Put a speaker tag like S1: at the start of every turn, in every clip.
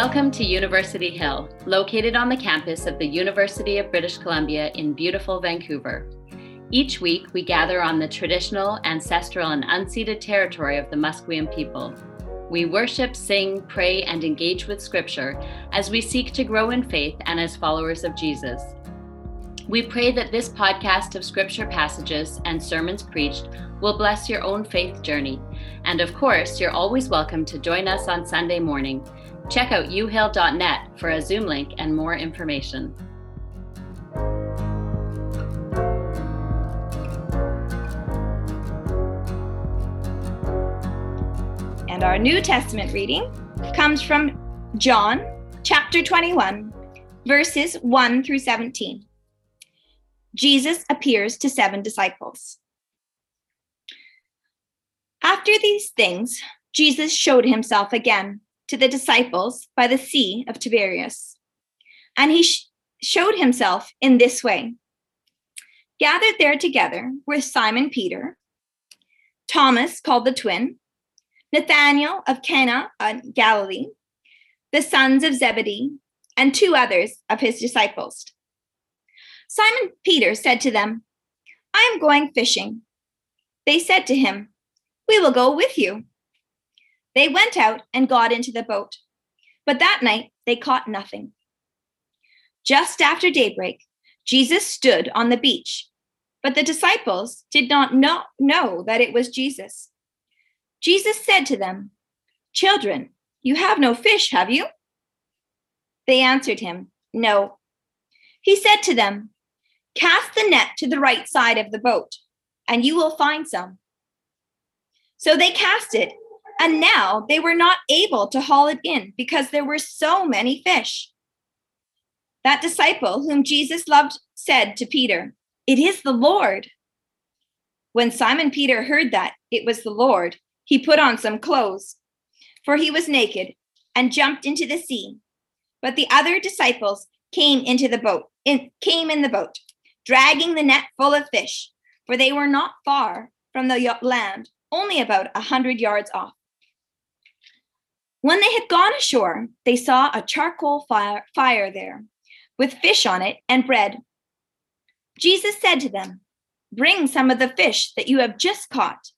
S1: Welcome to University Hill, located on the campus of the University of British Columbia in beautiful Vancouver. Each week, we gather on the traditional, ancestral, and unceded territory of the Musqueam people. We worship, sing, pray, and engage with Scripture as we seek to grow in faith and as followers of Jesus. We pray that this podcast of Scripture passages and sermons preached will bless your own faith journey. And of course, you're always welcome to join us on Sunday morning Check out uhill.net for a Zoom link and more information.
S2: And our New Testament reading comes from John chapter 21, verses 1 through 17. Jesus appears to seven disciples. After these things, Jesus showed himself again to the disciples by the Sea of Tiberias. And he sh- showed himself in this way. Gathered there together were Simon Peter, Thomas called the twin, Nathanael of Cana of Galilee, the sons of Zebedee, and two others of his disciples. Simon Peter said to them, I am going fishing. They said to him, We will go with you. They went out and got into the boat, but that night they caught nothing. Just after daybreak, Jesus stood on the beach, but the disciples did not know, that it was Jesus. Jesus said to them, Children, you have no fish, have you? They answered him, No. He said to them, Cast the net to the right side of the boat, and you will find some. So they cast it and now they were not able to haul it in because there were so many fish. That disciple whom Jesus loved said to Peter, It is the Lord. When Simon Peter heard that it was the Lord, he put on some clothes, for he was naked, and jumped into the sea. But the other disciples came into the boat, in, came in the boat, dragging the net full of fish, for they were not far from the land, only about a hundred yards off. When they had gone ashore, they saw a charcoal fire, fire there, with fish on it and bread. Jesus said to them, Bring some of the fish that you have just caught.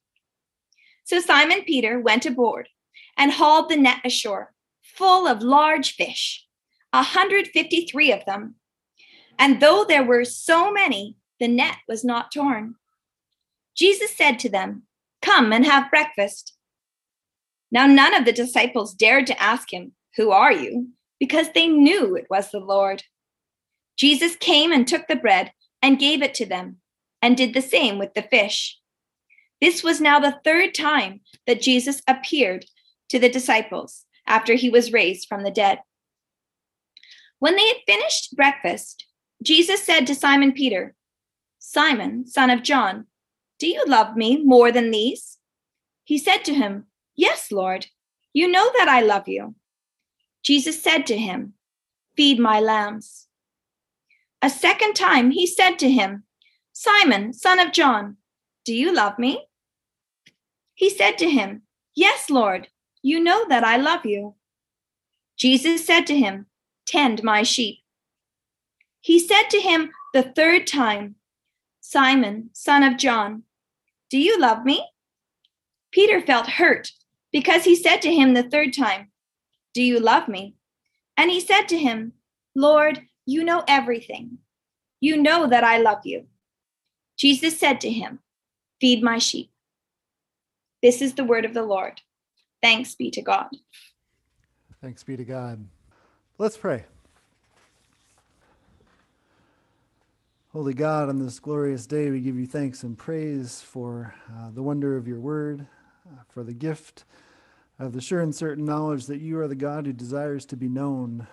S2: So Simon Peter went aboard and hauled the net ashore, full of large fish, a 153 of them. And though there were so many, the net was not torn. Jesus said to them, Come and have breakfast. Now, none of the disciples dared to ask him, Who are you? because they knew it was the Lord. Jesus came and took the bread and gave it to them, and did the same with the fish. This was now the third time that Jesus appeared to the disciples after he was raised from the dead. When they had finished breakfast, Jesus said to Simon Peter, Simon, son of John, do you love me more than these? He said to him, Yes, Lord, you know that I love you. Jesus said to him, Feed my lambs. A second time he said to him, Simon, son of John, do you love me? He said to him, Yes, Lord, you know that I love you. Jesus said to him, Tend my sheep. He said to him the third time, Simon, son of John, do you love me? Peter felt hurt because he said to him the third time, Do you love me? And he said to him, Lord, you know everything. You know that I love you. Jesus said to him, Feed my sheep. This is the word of the Lord. Thanks be to God.
S3: Thanks be to God. Let's pray. Holy God, on this glorious day, we give you thanks and praise for uh, the wonder of your word, uh, for the gift of the sure and certain knowledge that you are the God who desires to be known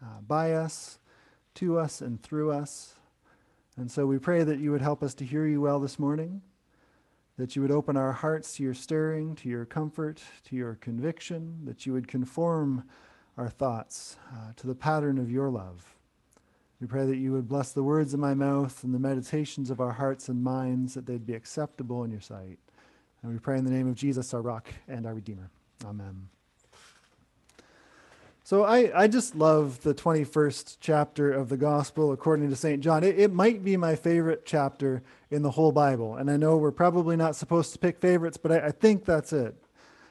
S3: uh, by us, to us, and through us. And so we pray that you would help us to hear you well this morning, that you would open our hearts to your stirring, to your comfort, to your conviction, that you would conform our thoughts uh, to the pattern of your love. We pray that you would bless the words of my mouth and the meditations of our hearts and minds, that they'd be acceptable in your sight. And we pray in the name of Jesus, our rock and our Redeemer. Amen. So I, I just love the 21st chapter of the Gospel according to St. John. It, it might be my favorite chapter in the whole Bible. And I know we're probably not supposed to pick favorites, but I, I think that's it.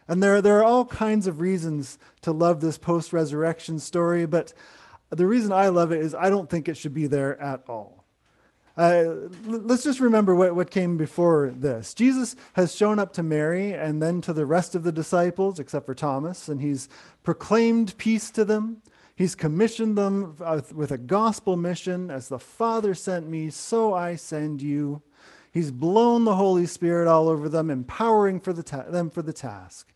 S3: And there, there are all kinds of reasons to love this post resurrection story, but the reason I love it is I don't think it should be there at all. Uh, let's just remember what, what came before this. Jesus has shown up to Mary and then to the rest of the disciples, except for Thomas, and he's proclaimed peace to them. He's commissioned them with a gospel mission as the Father sent me, so I send you. He's blown the Holy Spirit all over them, empowering for the ta- them for the task.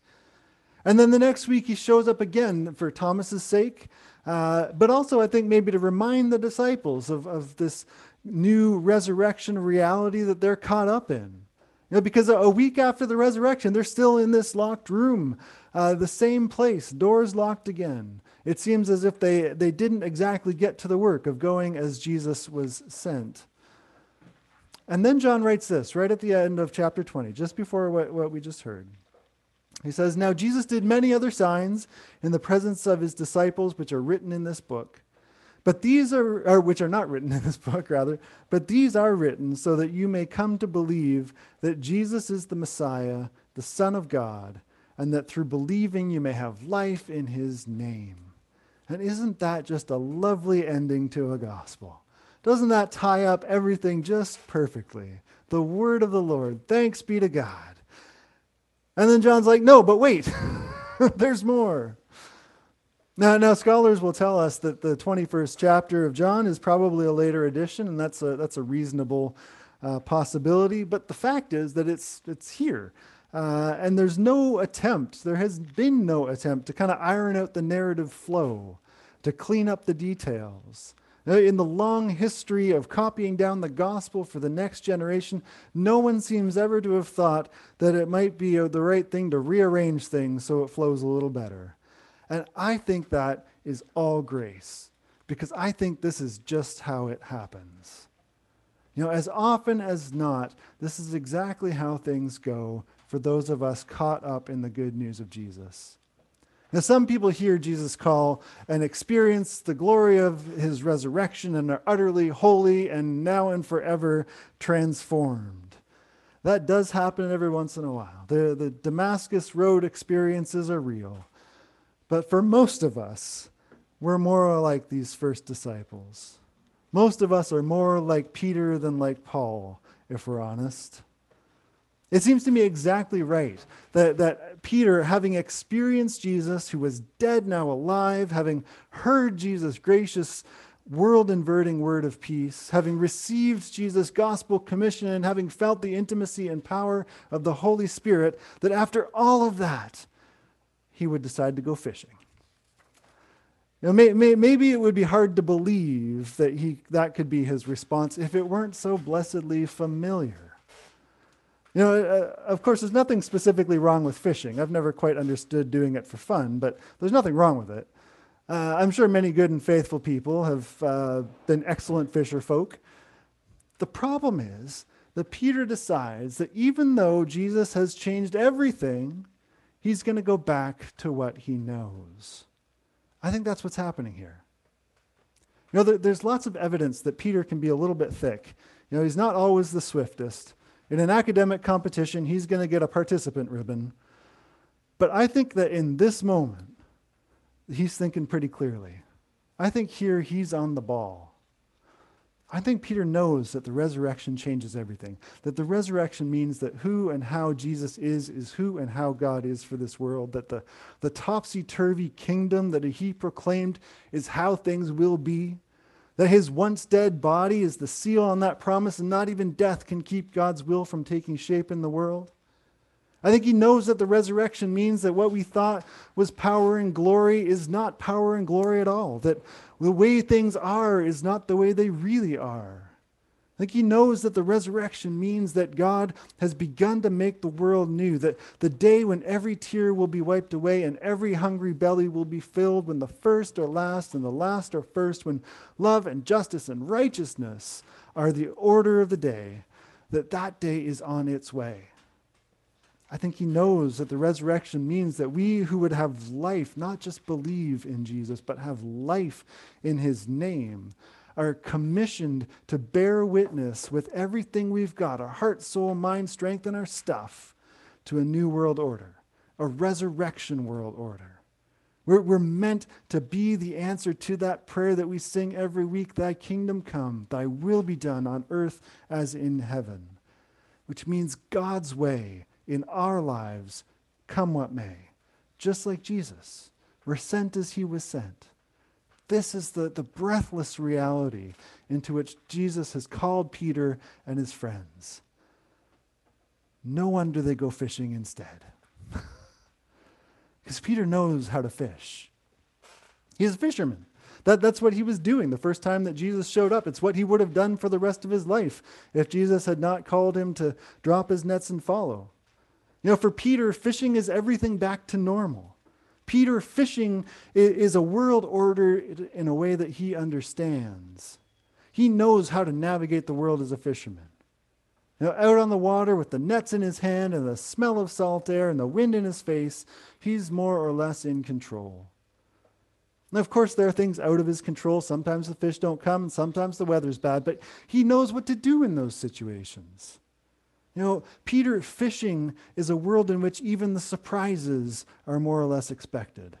S3: And then the next week, he shows up again for Thomas's sake, uh, but also, I think, maybe to remind the disciples of, of this new resurrection reality that they're caught up in. You know, because a week after the resurrection, they're still in this locked room, uh, the same place, doors locked again. It seems as if they, they didn't exactly get to the work of going as Jesus was sent. And then John writes this right at the end of chapter 20, just before what, what we just heard. He says, Now Jesus did many other signs in the presence of his disciples, which are written in this book. But these are, or which are not written in this book, rather, but these are written so that you may come to believe that Jesus is the Messiah, the Son of God, and that through believing you may have life in his name. And isn't that just a lovely ending to a gospel? Doesn't that tie up everything just perfectly? The word of the Lord. Thanks be to God. And then John's like, no, but wait, there's more. Now, now, scholars will tell us that the 21st chapter of John is probably a later edition, and that's a, that's a reasonable uh, possibility. But the fact is that it's, it's here. Uh, and there's no attempt, there has been no attempt to kind of iron out the narrative flow, to clean up the details. Uh, in the long history of copying down the gospel for the next generation, no one seems ever to have thought that it might be uh, the right thing to rearrange things so it flows a little better. And I think that is all grace because I think this is just how it happens. You know, as often as not, this is exactly how things go for those of us caught up in the good news of Jesus. Now, some people hear Jesus call and experience the glory of his resurrection and are utterly holy and now and forever transformed. That does happen every once in a while. The, the Damascus Road experiences are real. But for most of us, we're more like these first disciples. Most of us are more like Peter than like Paul, if we're honest. It seems to me exactly right that, that Peter, having experienced Jesus, who was dead, now alive, having heard Jesus' gracious, world inverting word of peace, having received Jesus' gospel commission, and having felt the intimacy and power of the Holy Spirit, that after all of that, he would decide to go fishing. You know, may, may, maybe it would be hard to believe that he, that could be his response if it weren't so blessedly familiar. You know, uh, of course, there's nothing specifically wrong with fishing. I've never quite understood doing it for fun, but there's nothing wrong with it. Uh, I'm sure many good and faithful people have uh, been excellent fisher folk. The problem is that Peter decides that even though Jesus has changed everything, he's going to go back to what he knows. I think that's what's happening here. You know, there, there's lots of evidence that Peter can be a little bit thick. You know, he's not always the swiftest. In an academic competition, he's going to get a participant ribbon. But I think that in this moment, he's thinking pretty clearly. I think here he's on the ball. I think Peter knows that the resurrection changes everything. That the resurrection means that who and how Jesus is, is who and how God is for this world. That the, the topsy turvy kingdom that he proclaimed is how things will be. That his once dead body is the seal on that promise, and not even death can keep God's will from taking shape in the world. I think he knows that the resurrection means that what we thought was power and glory is not power and glory at all. That the way things are is not the way they really are. I think he knows that the resurrection means that God has begun to make the world new, that the day when every tear will be wiped away and every hungry belly will be filled, when the first are last and the last are first, when love and justice and righteousness are the order of the day, that that day is on its way. I think he knows that the resurrection means that we who would have life, not just believe in Jesus, but have life in his name, are commissioned to bear witness with everything we've got our heart, soul, mind, strength, and our stuff to a new world order, a resurrection world order. We're, we're meant to be the answer to that prayer that we sing every week Thy kingdom come, Thy will be done on earth as in heaven, which means God's way in our lives, come what may, just like Jesus. We're sent as He was sent. This is the, the breathless reality into which Jesus has called Peter and his friends. No wonder they go fishing instead. Because Peter knows how to fish. He's a fisherman. That, that's what he was doing the first time that Jesus showed up. It's what he would have done for the rest of his life if Jesus had not called him to drop his nets and follow. You know, for Peter, fishing is everything back to normal. Peter fishing is a world order in a way that he understands. He knows how to navigate the world as a fisherman. You know, out on the water with the nets in his hand and the smell of salt air and the wind in his face, he's more or less in control. And of course, there are things out of his control. Sometimes the fish don't come, and sometimes the weather's bad, but he knows what to do in those situations. You know, Peter fishing is a world in which even the surprises are more or less expected.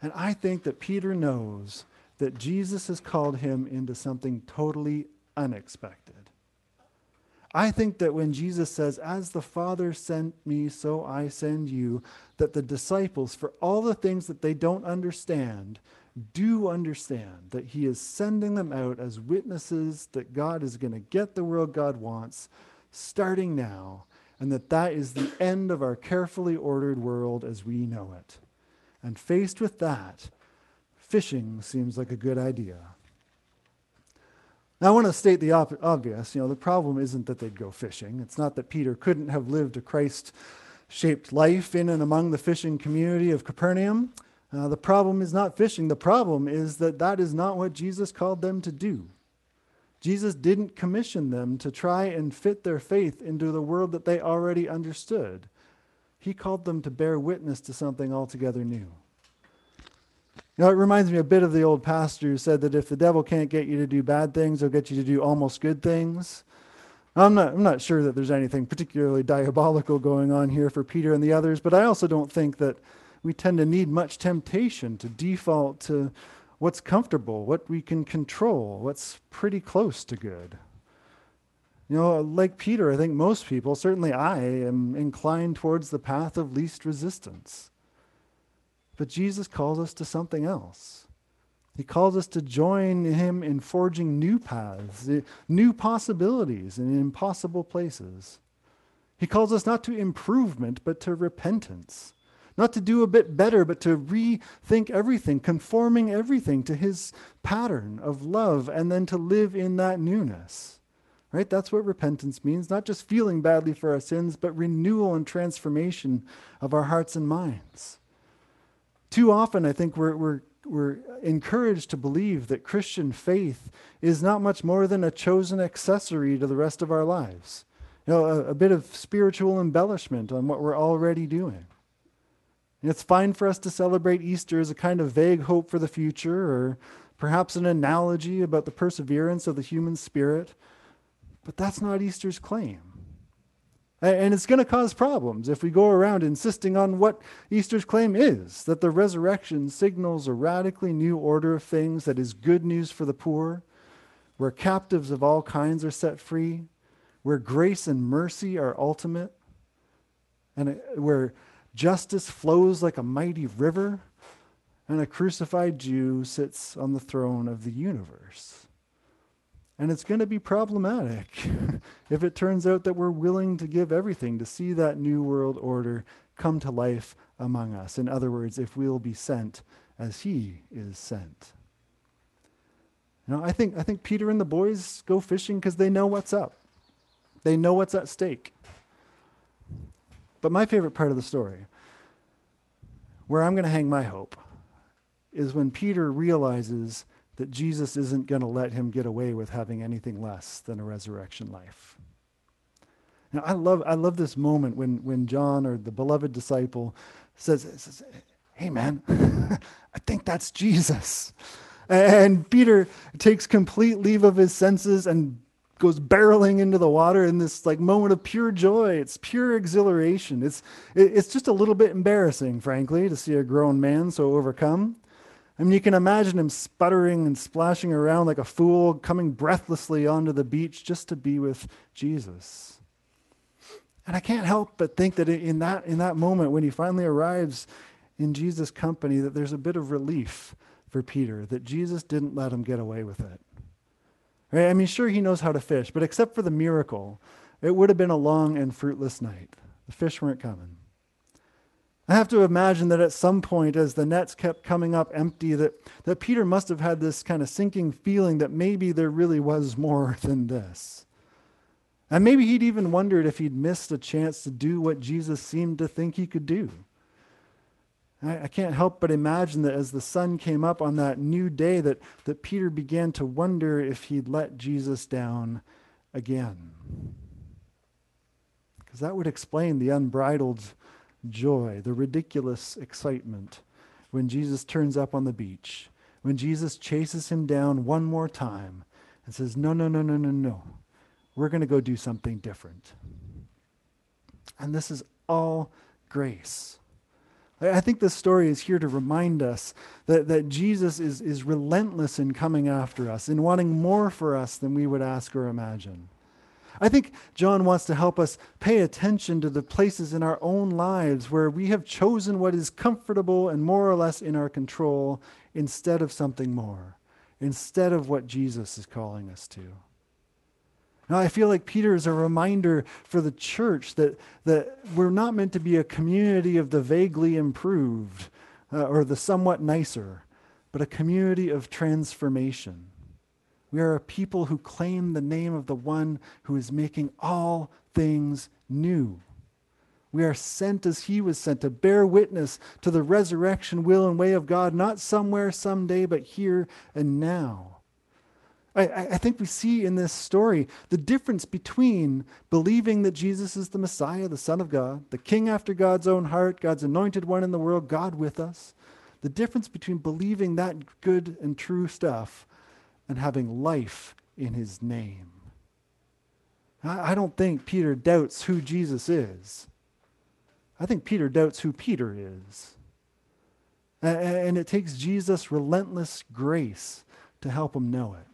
S3: And I think that Peter knows that Jesus has called him into something totally unexpected. I think that when Jesus says, As the Father sent me, so I send you, that the disciples, for all the things that they don't understand, do understand that he is sending them out as witnesses that God is going to get the world God wants starting now, and that that is the end of our carefully ordered world as we know it. And faced with that, fishing seems like a good idea. Now, I want to state the op- obvious. You know, the problem isn't that they'd go fishing. It's not that Peter couldn't have lived a Christ shaped life in and among the fishing community of Capernaum. Uh, the problem is not fishing. The problem is that that is not what Jesus called them to do. Jesus didn't commission them to try and fit their faith into the world that they already understood. He called them to bear witness to something altogether new. You know, it reminds me a bit of the old pastor who said that if the devil can't get you to do bad things, he'll get you to do almost good things. I'm not, I'm not sure that there's anything particularly diabolical going on here for Peter and the others, but I also don't think that we tend to need much temptation to default to what's comfortable, what we can control, what's pretty close to good. You know, like Peter, I think most people, certainly I, am inclined towards the path of least resistance. But Jesus calls us to something else. He calls us to join him in forging new paths, eh, new possibilities in impossible places. He calls us not to improvement, but to repentance. Not to do a bit better, but to rethink everything, conforming everything to his pattern of love, and then to live in that newness. Right? That's what repentance means. Not just feeling badly for our sins, but renewal and transformation of our hearts and minds. Too often, I think we're, we're, we're encouraged to believe that Christian faith is not much more than a chosen accessory to the rest of our lives. You know, a, a bit of spiritual embellishment on what we're already doing. And it's fine for us to celebrate Easter as a kind of vague hope for the future, or perhaps an analogy about the perseverance of the human spirit. But that's not Easter's claim. And it's going to cause problems if we go around insisting on what Easter's claim is that the resurrection signals a radically new order of things that is good news for the poor, where captives of all kinds are set free, where grace and mercy are ultimate, and uh, where Justice flows like a mighty river, and a crucified Jew sits on the throne of the universe. And it's going to be problematic if it turns out that we're willing to give everything to see that new world order come to life among us. In other words, if we'll be sent as he is sent. Know, I think, I think Peter and the boys go fishing because they know what's up. They know what's at stake. But my favorite part of the story, where I'm going to hang my hope, is when Peter realizes that Jesus isn't going to let him get away with having anything less than a resurrection life. Now, I love, I love this moment when, when John or the beloved disciple says, says Hey, man, I think that's Jesus. And Peter takes complete leave of his senses and goes barreling into the water in this like moment of pure joy. It's pure exhilaration. It's, it's just a little bit embarrassing, frankly, to see a grown man so overcome. I mean, you can imagine him sputtering and splashing around like a fool, coming breathlessly onto the beach just to be with Jesus. And I can't help but think that in that, in that moment, when he finally arrives in Jesus' company, that there's a bit of relief for Peter, that Jesus didn't let him get away with it. Right? I mean, sure, he knows how to fish, but except for the miracle, it would have been a long and fruitless night. The fish weren't coming. I have to imagine that at some point, as the nets kept coming up empty, that, that Peter must have had this kind of sinking feeling that maybe there really was more than this. And maybe he'd even wondered if he'd missed a chance to do what Jesus seemed to think he could do. I, I can't help but imagine that as the sun came up on that new day, that, that Peter began to wonder if he'd let Jesus down again. Because that would explain the unbridled joy, the ridiculous excitement when Jesus turns up on the beach, when Jesus chases him down one more time and says, No, no, no, no, no, no. We're going to go do something different. And this is all grace. I think this story is here to remind us that, that Jesus is, is relentless in coming after us, in wanting more for us than we would ask or imagine. I think John wants to help us pay attention to the places in our own lives where we have chosen what is comfortable and more or less in our control instead of something more, instead of what Jesus is calling us to. Now, I feel like Peter is a reminder for the church that, that we're not meant to be a community of the vaguely improved uh, or the somewhat nicer, but a community of transformation. We are a people who claim the name of the one who is making all things new. We are sent as he was sent to bear witness to the resurrection, will, and way of God, not somewhere, someday, but here and now. I, I, think we see in this story the difference between believing that Jesus is the Messiah, the Son of God, the King after God's own heart, God's anointed one in the world, God with us. The difference between believing that good and true stuff and having life in his name. I, I don't think Peter doubts who Jesus is. I think Peter doubts who Peter is. And, and it takes Jesus' relentless grace to help him know it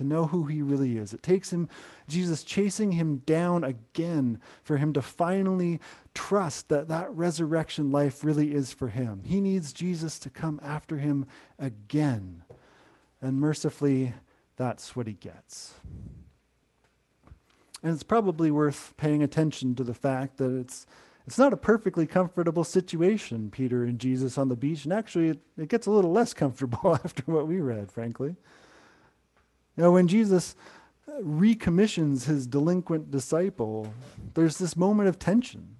S3: to know who he really is. It takes him, Jesus chasing him down again for him to finally trust that that resurrection life really is for him. He needs Jesus to come after him again. And mercifully, that's what he gets. And it's probably worth paying attention to the fact that it's it's not a perfectly comfortable situation, Peter and Jesus on the beach, and actually it, it gets a little less comfortable after what we read, frankly. You know, when Jesus recommissions his delinquent disciple, there's this moment of tension.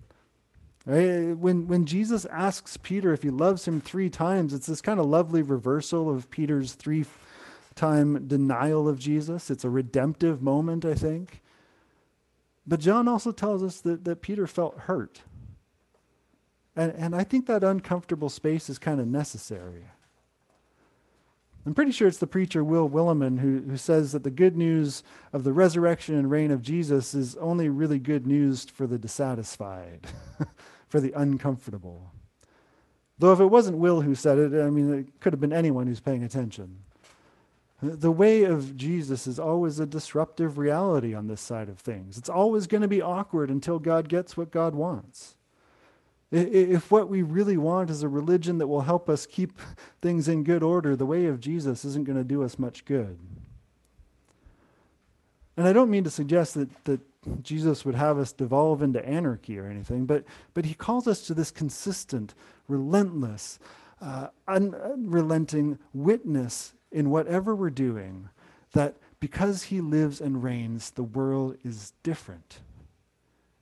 S3: Right? When, when Jesus asks Peter if he loves him three times, it's this kind of lovely reversal of Peter's three time denial of Jesus. It's a redemptive moment, I think. But John also tells us that, that Peter felt hurt. And, and I think that uncomfortable space is kind of necessary. I'm pretty sure it's the preacher Will Willimon who, who says that the good news of the resurrection and reign of Jesus is only really good news for the dissatisfied, for the uncomfortable. Though if it wasn't Will who said it, I mean, it could have been anyone who's paying attention. The way of Jesus is always a disruptive reality on this side of things. It's always going to be awkward until God gets what God wants. If what we really want is a religion that will help us keep things in good order, the way of Jesus isn't going to do us much good. And I don't mean to suggest that, that Jesus would have us devolve into anarchy or anything, but, but he calls us to this consistent, relentless, uh, unrelenting witness in whatever we're doing that because he lives and reigns, the world is different.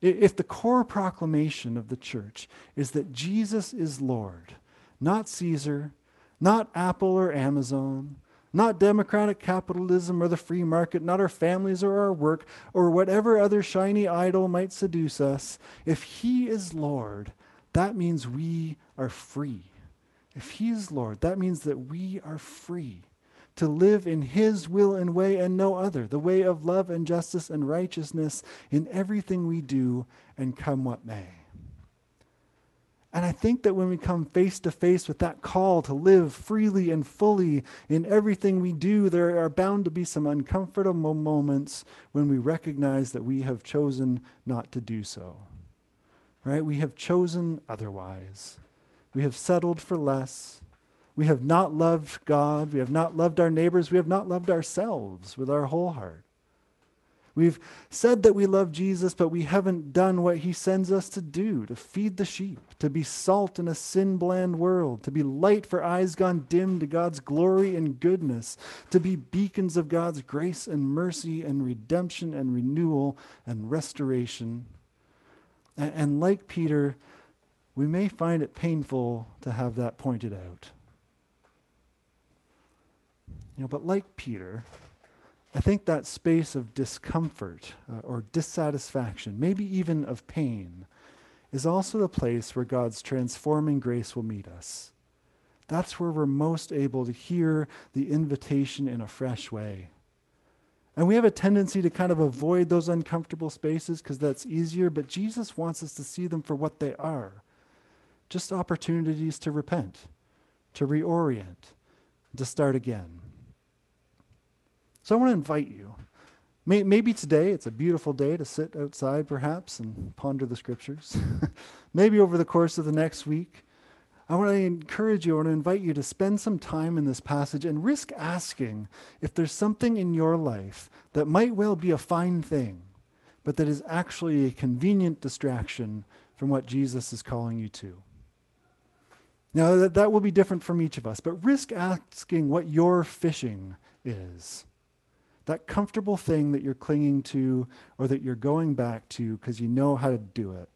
S3: If the core proclamation of the church is that Jesus is Lord, not Caesar, not Apple or Amazon, not democratic capitalism or the free market, not our families or our work or whatever other shiny idol might seduce us. If He is Lord, that means we are free. If He is Lord, that means that we are free to live in His will and way and no other, the way of love and justice and righteousness in everything we do and come what may. And I think that when we come face to face with that call to live freely and fully in everything we do, there are bound to be some uncomfortable moments when we recognize that we have chosen not to do so. Right? We have chosen otherwise. We have settled for less. We have not loved God. We have not loved our neighbors. We have not loved ourselves with our whole heart. We've said that we love Jesus, but we haven't done what he sends us to do to feed the sheep, to be salt in a sin bland world, to be light for eyes gone dim to God's glory and goodness, to be beacons of God's grace and mercy and redemption and renewal and restoration. And, and like Peter, we may find it painful to have that pointed out. You know, but like Peter, I think that space of discomfort uh, or dissatisfaction, maybe even of pain, is also the place where God's transforming grace will meet us. That's where we're most able to hear the invitation in a fresh way. And we have a tendency to kind of avoid those uncomfortable spaces because that's easier, but Jesus wants us to see them for what they are just opportunities to repent, to reorient, to start again. So I want to invite you. Maybe today it's a beautiful day to sit outside, perhaps, and ponder the scriptures. Maybe over the course of the next week, I want to encourage you, I want to invite you to spend some time in this passage and risk asking if there's something in your life that might well be a fine thing, but that is actually a convenient distraction from what Jesus is calling you to. Now, that, that will be different from each of us, but risk asking what your fishing is that comfortable thing that you're clinging to or that you're going back to because you know how to do it.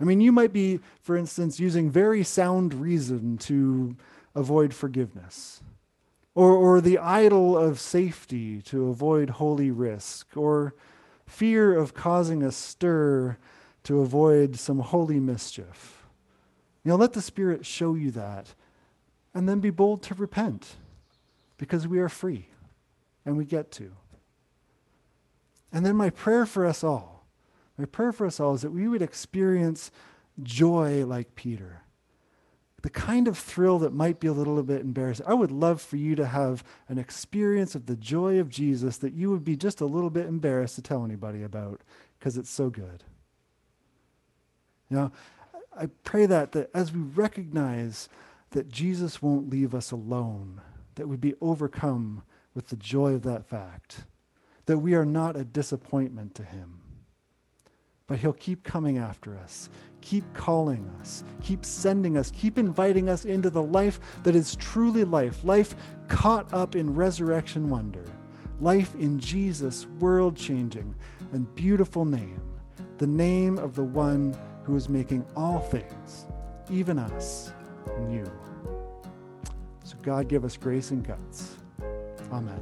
S3: I mean, you might be, for instance, using very sound reason to avoid forgiveness, or, or the idol of safety to avoid holy risk, or fear of causing a stir to avoid some holy mischief. You know, let the Spirit show you that, and then be bold to repent because we are free and we get to. And then my prayer for us all, my prayer for us all is that we would experience joy like Peter. The kind of thrill that might be a little bit embarrassing. I would love for you to have an experience of the joy of Jesus that you would be just a little bit embarrassed to tell anybody about because it's so good. You know, I pray that, that as we recognize that Jesus won't leave us alone, that we'd be overcome with the joy of that fact that we are not a disappointment to Him. But He'll keep coming after us, keep calling us, keep sending us, keep inviting us into the life that is truly life, life caught up in resurrection wonder, life in Jesus' world changing and beautiful name, the name of the one who is making all things, even us, new. So, God, give us grace and guts. Amen.